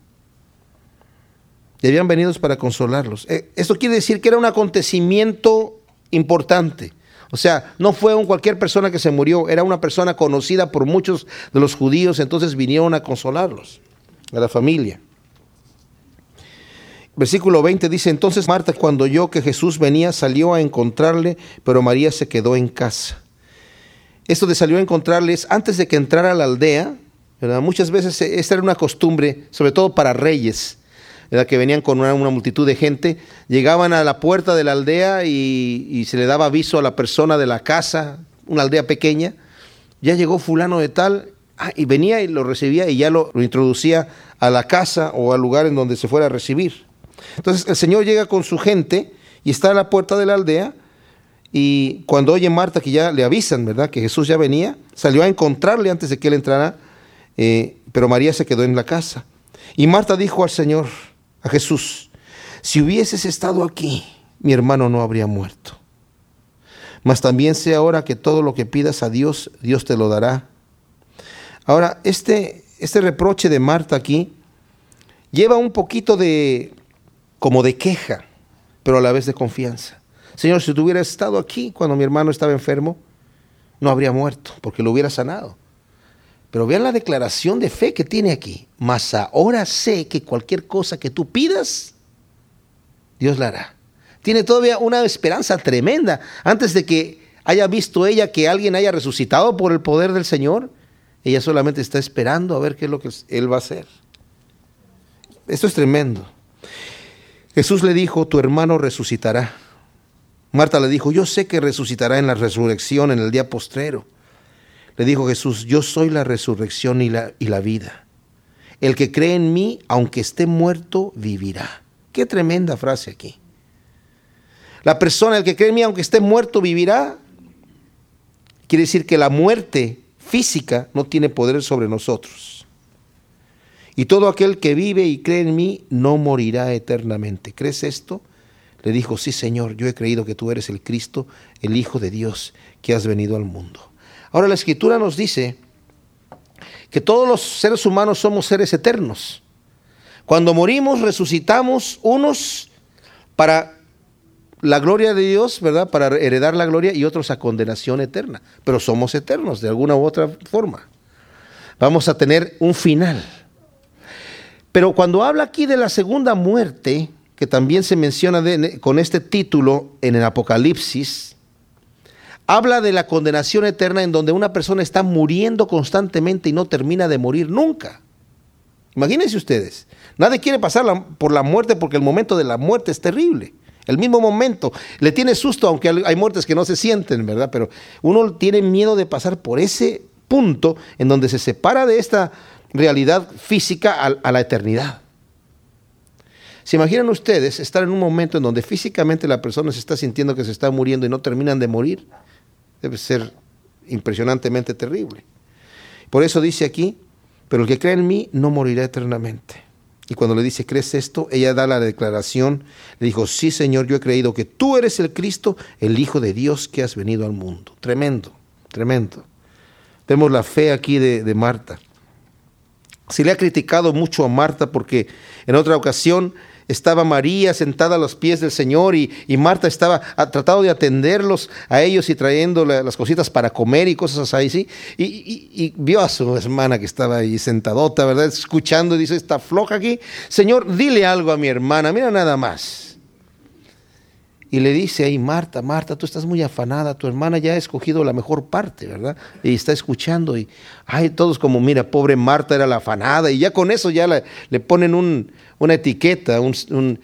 Y habían venido para consolarlos. Eh, esto quiere decir que era un acontecimiento importante. O sea, no fue un cualquier persona que se murió, era una persona conocida por muchos de los judíos, entonces vinieron a consolarlos, a la familia. Versículo 20 dice, entonces Marta cuando oyó que Jesús venía salió a encontrarle, pero María se quedó en casa. Esto de salió a encontrarle es antes de que entrara a la aldea, muchas veces esta era una costumbre, sobre todo para reyes. Era que venían con una, multitud de gente, llegaban a la puerta de la aldea y, se le daba aviso a la persona de la casa, una aldea pequeña, ya llegó fulano de tal, ah, y venía y lo recibía y ya lo, lo introducía a la casa o al lugar en donde se fuera a recibir. Entonces el Señor llega con su gente y está a la puerta de la aldea y cuando oye Marta que ya le avisan, ¿verdad? Que Jesús ya venía, salió a encontrarle antes de que él entrara, eh, pero María se quedó en la casa. Y Marta dijo al Señor, a Jesús, si hubieses estado aquí, mi hermano no habría muerto. Mas también sé ahora que todo lo que pidas a Dios, Dios te lo dará. Ahora, este, este reproche de Marta aquí lleva un poquito de, como de queja, pero a la vez de confianza. Señor, si tú hubieras estado aquí cuando mi hermano estaba enfermo, no habría muerto, porque lo hubiera sanado. Pero vean la declaración de fe que tiene aquí. Mas ahora sé que cualquier cosa que tú pidas, Dios la hará. Tiene todavía una esperanza tremenda. Antes de que haya visto ella que alguien haya resucitado por el poder del Señor, ella solamente está esperando a ver qué es lo que Él va a hacer. Esto es tremendo. Jesús le dijo, tu hermano resucitará. Marta le dijo, yo sé que resucitará en la resurrección en el día postrero. Le dijo Jesús, yo soy la resurrección y la, y la vida. El que cree en mí, aunque esté muerto, vivirá. Qué tremenda frase aquí. La persona, el que cree en mí, aunque esté muerto, vivirá. Quiere decir que la muerte física no tiene poder sobre nosotros. Y todo aquel que vive y cree en mí no morirá eternamente. ¿Crees esto? Le dijo, sí Señor, yo he creído que tú eres el Cristo, el Hijo de Dios, que has venido al mundo. Ahora la Escritura nos dice que todos los seres humanos somos seres eternos. Cuando morimos, resucitamos unos para la gloria de Dios, ¿verdad? Para heredar la gloria y otros a condenación eterna. Pero somos eternos de alguna u otra forma. Vamos a tener un final. Pero cuando habla aquí de la segunda muerte, que también se menciona con este título en el Apocalipsis, habla de la condenación eterna en donde una persona está muriendo constantemente y no termina de morir nunca. Imagínense ustedes, nadie quiere pasar por la muerte porque el momento de la muerte es terrible. El mismo momento, le tiene susto, aunque hay muertes que no se sienten, ¿verdad? Pero uno tiene miedo de pasar por ese punto en donde se separa de esta realidad física a, la eternidad. ¿Se imaginan ustedes estar en un momento en donde físicamente la persona se está sintiendo que se está muriendo y no terminan de morir? Debe ser impresionantemente terrible. Por eso dice aquí, pero el que cree en mí no morirá eternamente. Y cuando le dice, ¿crees esto? Ella da la declaración, le dijo, sí Señor, yo he creído que tú eres el Cristo, el Hijo de Dios que has venido al mundo. Tremendo, tremendo. Vemos la fe aquí de, de Marta. Se le ha criticado mucho a Marta porque en otra ocasión estaba María sentada a los pies del Señor y, Marta estaba tratando de atenderlos a ellos y trayendo las cositas para comer y cosas así, ¿sí? Y, y, vio a su hermana que estaba ahí sentadota, ¿verdad? Escuchando y dice, está floja aquí. Señor, dile algo a mi hermana, mira nada más. Y le dice ahí, Marta, Marta, tú estás muy afanada, tu hermana ya ha escogido la mejor parte, ¿verdad? Y está escuchando y, ay, todos como, mira, pobre Marta era la afanada, y ya con eso ya le ponen un, una etiqueta, un,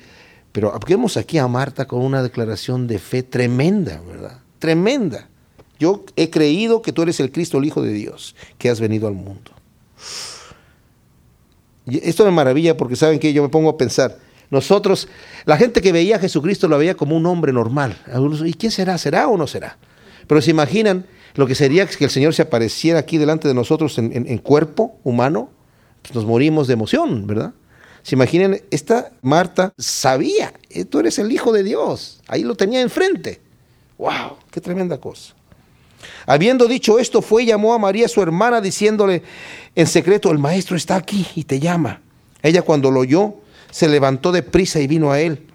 pero vemos aquí a Marta con una declaración de fe tremenda, ¿verdad? Tremenda. Yo he creído que tú eres el Cristo, el Hijo de Dios, que has venido al mundo. Y esto me maravilla porque saben que yo me pongo a pensar, nosotros, la gente que veía a Jesucristo lo veía como un hombre normal. ¿Y quién será? ¿Será o no será? Pero se imaginan lo que sería que el Señor se apareciera aquí delante de nosotros en, cuerpo humano, pues nos morimos de emoción, ¿verdad? Se imaginan, esta Marta sabía, eh, tú eres el Hijo de Dios, ahí lo tenía enfrente. ¡Wow! ¡Qué tremenda cosa! Habiendo dicho esto, fue y llamó a María, su hermana, diciéndole en secreto, el maestro está aquí y te llama. Ella cuando lo oyó, se levantó de prisa y vino a él.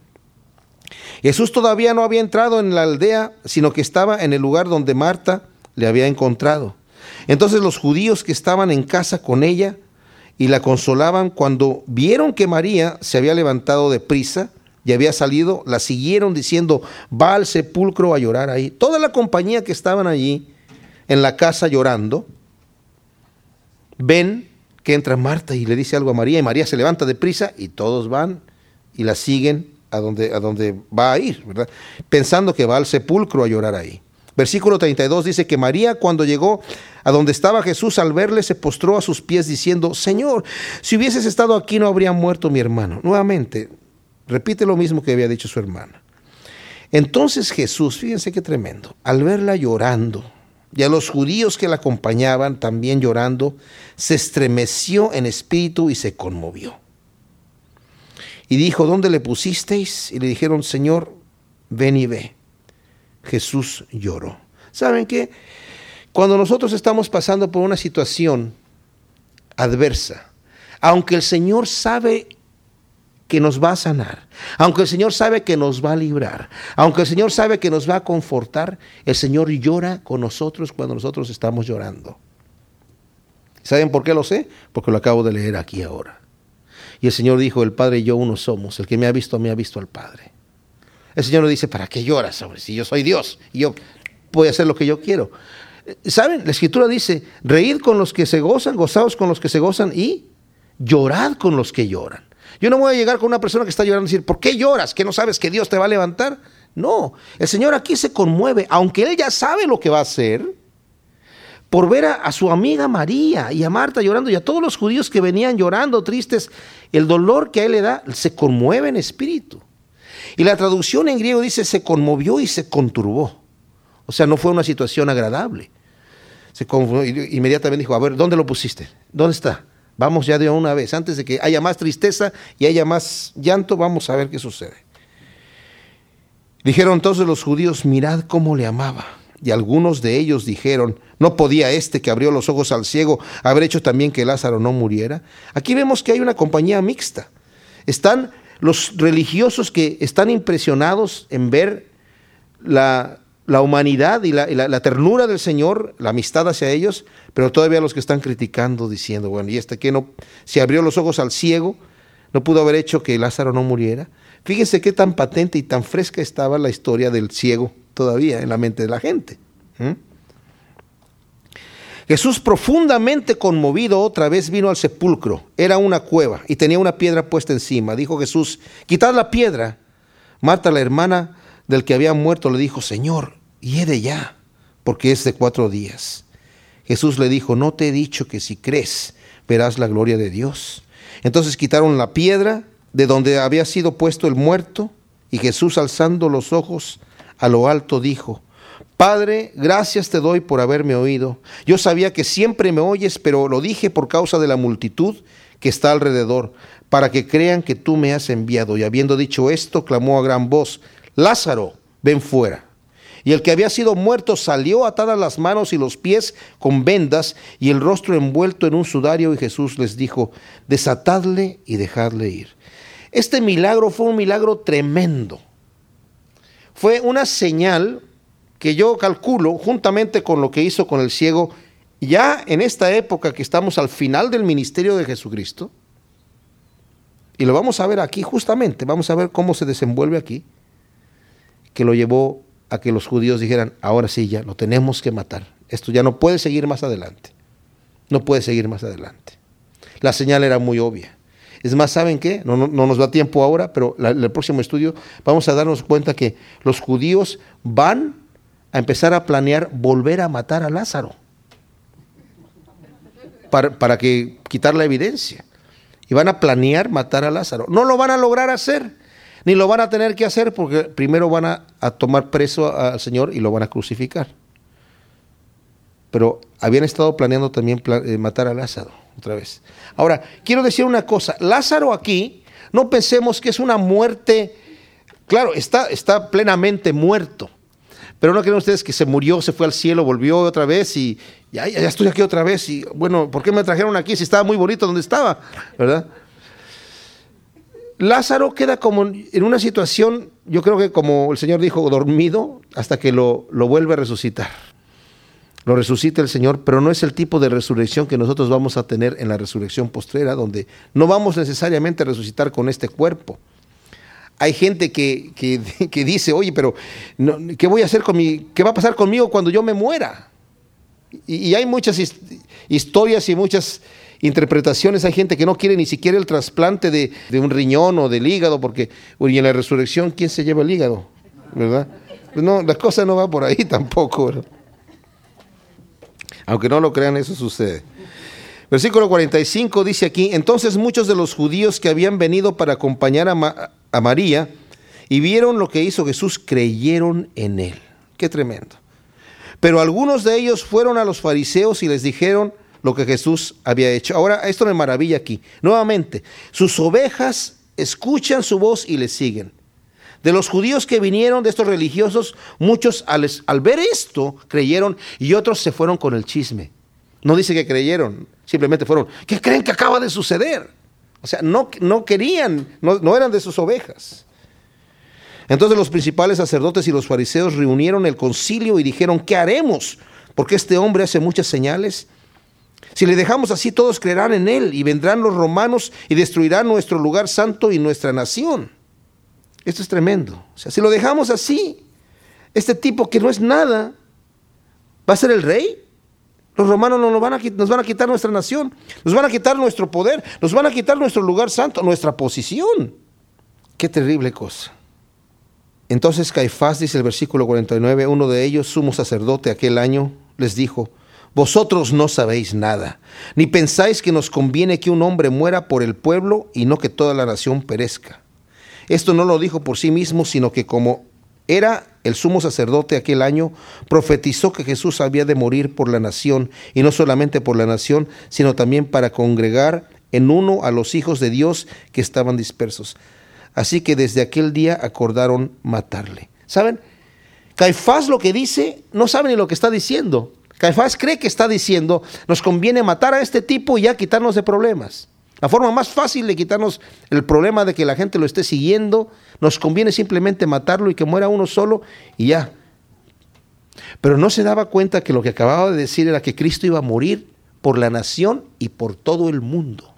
Jesús todavía no había entrado en la aldea, sino que estaba en el lugar donde Marta le había encontrado. Entonces los judíos que estaban en casa con ella y la consolaban, cuando vieron que María se había levantado de prisa y había salido, la siguieron diciendo, va al sepulcro a llorar ahí. Toda la compañía que estaban allí en la casa llorando, ven que entra Marta y le dice algo a María y María se levanta deprisa y todos van y la siguen a donde, a donde va a ir, ¿verdad? Pensando que va al sepulcro a llorar ahí. Versículo 32 dice que María cuando llegó a donde estaba Jesús al verle se postró a sus pies diciendo, Señor, si hubieses estado aquí no habría muerto mi hermano. Nuevamente, repite lo mismo que había dicho su hermana. Entonces Jesús, fíjense qué tremendo, al verla llorando y a los judíos que la acompañaban también llorando, se estremeció en espíritu y se conmovió. Y dijo, ¿dónde le pusisteis? Y le dijeron, Señor, ven y ve. Jesús lloró. ¿Saben qué? Cuando nosotros estamos pasando por una situación adversa, aunque el Señor sabe que nos va a sanar, aunque el Señor sabe que nos va a librar, aunque el Señor sabe que nos va a confortar, el Señor llora con nosotros cuando nosotros estamos llorando. ¿Saben por qué lo sé? Porque lo acabo de leer aquí ahora. Y el Señor dijo, el Padre y yo uno somos, el que me ha visto, me ha visto al Padre. El Señor nos dice, ¿para qué lloras, sobre Si yo soy Dios y yo voy a hacer lo que yo quiero. ¿Saben? La escritura dice, reíd con los que se gozan, gozaos con los que se gozan y llorad con los que lloran. Yo no voy a llegar con una persona que está llorando y decir, ¿por qué lloras? ¿Que no sabes que Dios te va a levantar? No, el Señor aquí se conmueve, aunque Él ya sabe lo que va a hacer, por ver a, su amiga María y a Marta llorando y a todos los judíos que venían llorando, tristes, el dolor que a Él le da, se conmueve en espíritu. Y la traducción en griego dice, se conmovió y se conturbó. O sea, no fue una situación agradable. Se inmediatamente dijo, a ver, ¿dónde lo pusiste? ¿Dónde está? Vamos ya de una vez, antes de que haya más tristeza y haya más llanto, vamos a ver qué sucede. Dijeron entonces los judíos, mirad cómo le amaba. Y algunos de ellos dijeron, ¿no podía este que abrió los ojos al ciego haber hecho también que Lázaro no muriera? Aquí vemos que hay una compañía mixta. Están los religiosos que están impresionados en ver la la humanidad y la, ternura del Señor, la amistad hacia ellos, pero todavía los que están criticando, diciendo, bueno, y este que no, se abrió los ojos al ciego, no pudo haber hecho que Lázaro no muriera. Fíjense qué tan patente y tan fresca estaba la historia del ciego todavía en la mente de la gente. Jesús profundamente conmovido otra vez vino al sepulcro. Era una cueva y tenía una piedra puesta encima. Dijo Jesús, quitad la piedra. Marta, la hermana del que había muerto, le dijo, Señor, y he de ya, porque es de cuatro días. Jesús le dijo, no te he dicho que si crees verás la gloria de Dios. Entonces quitaron la piedra de donde había sido puesto el muerto, y Jesús alzando los ojos a lo alto dijo, Padre, gracias te doy por haberme oído. Yo sabía que siempre me oyes, pero lo dije por causa de la multitud que está alrededor, para que crean que tú me has enviado. Y habiendo dicho esto, clamó a gran voz, Lázaro, ven fuera. Y el que había sido muerto salió atadas las manos y los pies con vendas y el rostro envuelto en un sudario y Jesús les dijo, desatadle y dejadle ir. Este milagro fue un milagro tremendo. Fue una señal que yo calculo, juntamente con lo que hizo con el ciego, ya en esta época que estamos al final del ministerio de Jesucristo, y lo vamos a ver aquí justamente, vamos a ver cómo se desenvuelve aquí, que lo llevó a que los judíos dijeran, ahora sí, ya lo tenemos que matar. Esto ya no puede seguir más adelante. No puede seguir más adelante. La señal era muy obvia. Es más, ¿saben qué? No, nos da tiempo ahora, pero en el próximo estudio vamos a darnos cuenta que los judíos van a empezar a planear volver a matar a Lázaro para, para que quitar la evidencia. Y van a planear matar a Lázaro. No lo van a lograr hacer ni lo van a tener que hacer porque primero van a, tomar preso al Señor y lo van a crucificar. Pero habían estado planeando también eh, matar a Lázaro otra vez. Ahora, quiero decir una cosa. Lázaro aquí, no pensemos que es una muerte, claro, está, está plenamente muerto. Pero no creen ustedes que se murió, se fue al cielo, volvió otra vez y ya, ya estoy aquí otra vez. Y bueno, ¿por qué me trajeron aquí si estaba muy bonito donde estaba? ¿Verdad? Lázaro queda como en una situación, yo creo que como el Señor dijo, dormido hasta que lo, lo vuelve a resucitar. Lo resucita el Señor, pero no es el tipo de resurrección que nosotros vamos a tener en la resurrección postrera, donde no vamos necesariamente a resucitar con este cuerpo. Hay gente que, que, dice, oye, pero ¿qué voy a hacer con mi, qué va a pasar conmigo cuando yo me muera? Y hay muchas historias y muchas interpretaciones, hay gente que no quiere ni siquiera el trasplante de, un riñón o del hígado, porque y en la resurrección, ¿quién se lleva el hígado? ¿Verdad? Pues no, la cosa no va por ahí tampoco. Aunque no lo crean, eso sucede. Versículo 45 dice aquí, entonces muchos de los judíos que habían venido para acompañar a, a María y vieron lo que hizo Jesús, creyeron en él. Qué tremendo. Pero algunos de ellos fueron a los fariseos y les dijeron, lo que Jesús había hecho. Ahora, esto me maravilla aquí. Nuevamente, sus ovejas escuchan su voz y le siguen. De los judíos que vinieron, de estos religiosos, muchos al, al, ver esto creyeron y otros se fueron con el chisme. No dice que creyeron, simplemente fueron, ¿qué creen que acaba de suceder? O sea, no, no querían, no, no eran de sus ovejas. Entonces los principales sacerdotes y los fariseos reunieron el concilio y dijeron, ¿qué haremos? Porque este hombre hace muchas señales si le dejamos así, todos creerán en Él y vendrán los romanos y destruirán nuestro lugar santo y nuestra nación. Esto es tremendo. O sea, si lo dejamos así, este tipo que no es nada, va a ser el rey. Los romanos nos van, a, nos van a quitar nuestra nación, nos van a quitar nuestro poder, nos van a quitar nuestro lugar santo, nuestra posición. Qué terrible cosa. Entonces Caifás, dice el versículo 49, uno de ellos, sumo sacerdote aquel año, les dijo, vosotros no sabéis nada, ni pensáis que nos conviene que un hombre muera por el pueblo y no que toda la nación perezca. Esto no lo dijo por sí mismo, sino que como era el sumo sacerdote aquel año, profetizó que Jesús había de morir por la nación, y no solamente por la nación, sino también para congregar en uno a los hijos de Dios que estaban dispersos. Así que desde aquel día acordaron matarle. ¿Saben? Caifás lo que dice, no sabe ni lo que está diciendo. Caifás cree que está diciendo, nos conviene matar a este tipo y ya quitarnos de problemas. La forma más fácil de quitarnos el problema de que la gente lo esté siguiendo, nos conviene simplemente matarlo y que muera uno solo y ya. Pero no se daba cuenta que lo que acababa de decir era que Cristo iba a morir por la nación y por todo el mundo.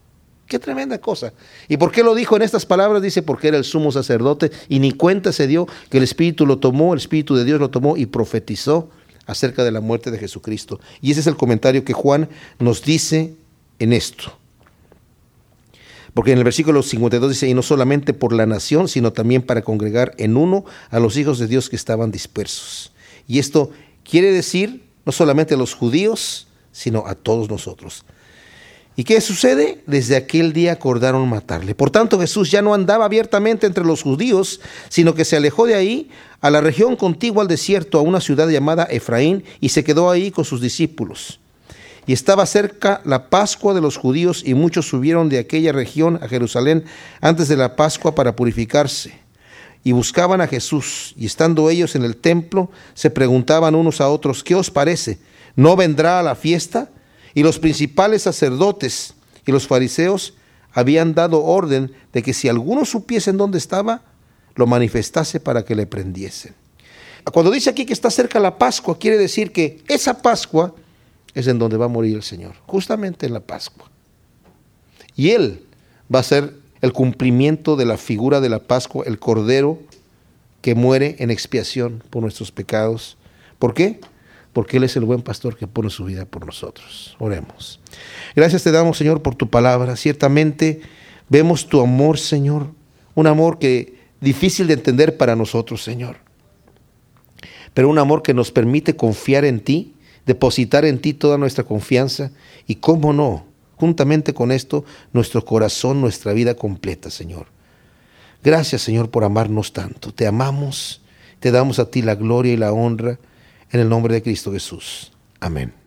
Qué tremenda cosa. ¿Y por qué lo dijo en estas palabras? Dice, porque era el sumo sacerdote y ni cuenta se dio que el Espíritu lo tomó, el Espíritu de Dios lo tomó y profetizó acerca de la muerte de Jesucristo. Y ese es el comentario que Juan nos dice en esto. Porque en el versículo 52 dice, y no solamente por la nación, sino también para congregar en uno a los hijos de Dios que estaban dispersos. Y esto quiere decir no solamente a los judíos, sino a todos nosotros. ¿Y qué sucede? Desde aquel día acordaron matarle. Por tanto, Jesús ya no andaba abiertamente entre los judíos, sino que se alejó de ahí a la región contigua al desierto, a una ciudad llamada Efraín, y se quedó ahí con sus discípulos. Y estaba cerca la Pascua de los judíos, y muchos subieron de aquella región a Jerusalén antes de la Pascua para purificarse. Y buscaban a Jesús, y estando ellos en el templo, se preguntaban unos a otros, ¿qué os parece? ¿No vendrá a la fiesta? Y los principales sacerdotes y los fariseos habían dado orden de que si alguno supiesen dónde estaba, lo manifestase para que le prendiesen. Cuando dice aquí que está cerca la Pascua, quiere decir que esa Pascua es en donde va a morir el Señor, justamente en la Pascua. Y Él va a ser el cumplimiento de la figura de la Pascua, el Cordero que muere en expiación por nuestros pecados. ¿Por qué? Porque Él es el buen pastor que pone su vida por nosotros. Oremos. Gracias te damos, Señor, por tu palabra. Ciertamente vemos tu amor, Señor, un amor que difícil de entender para nosotros, Señor. Pero un amor que nos permite confiar en ti, depositar en ti toda nuestra confianza y, cómo no, juntamente con esto, nuestro corazón, nuestra vida completa, Señor. Gracias, Señor, por amarnos tanto. Te amamos, te damos a ti la gloria y la honra en el nombre de Cristo Jesús. Amén.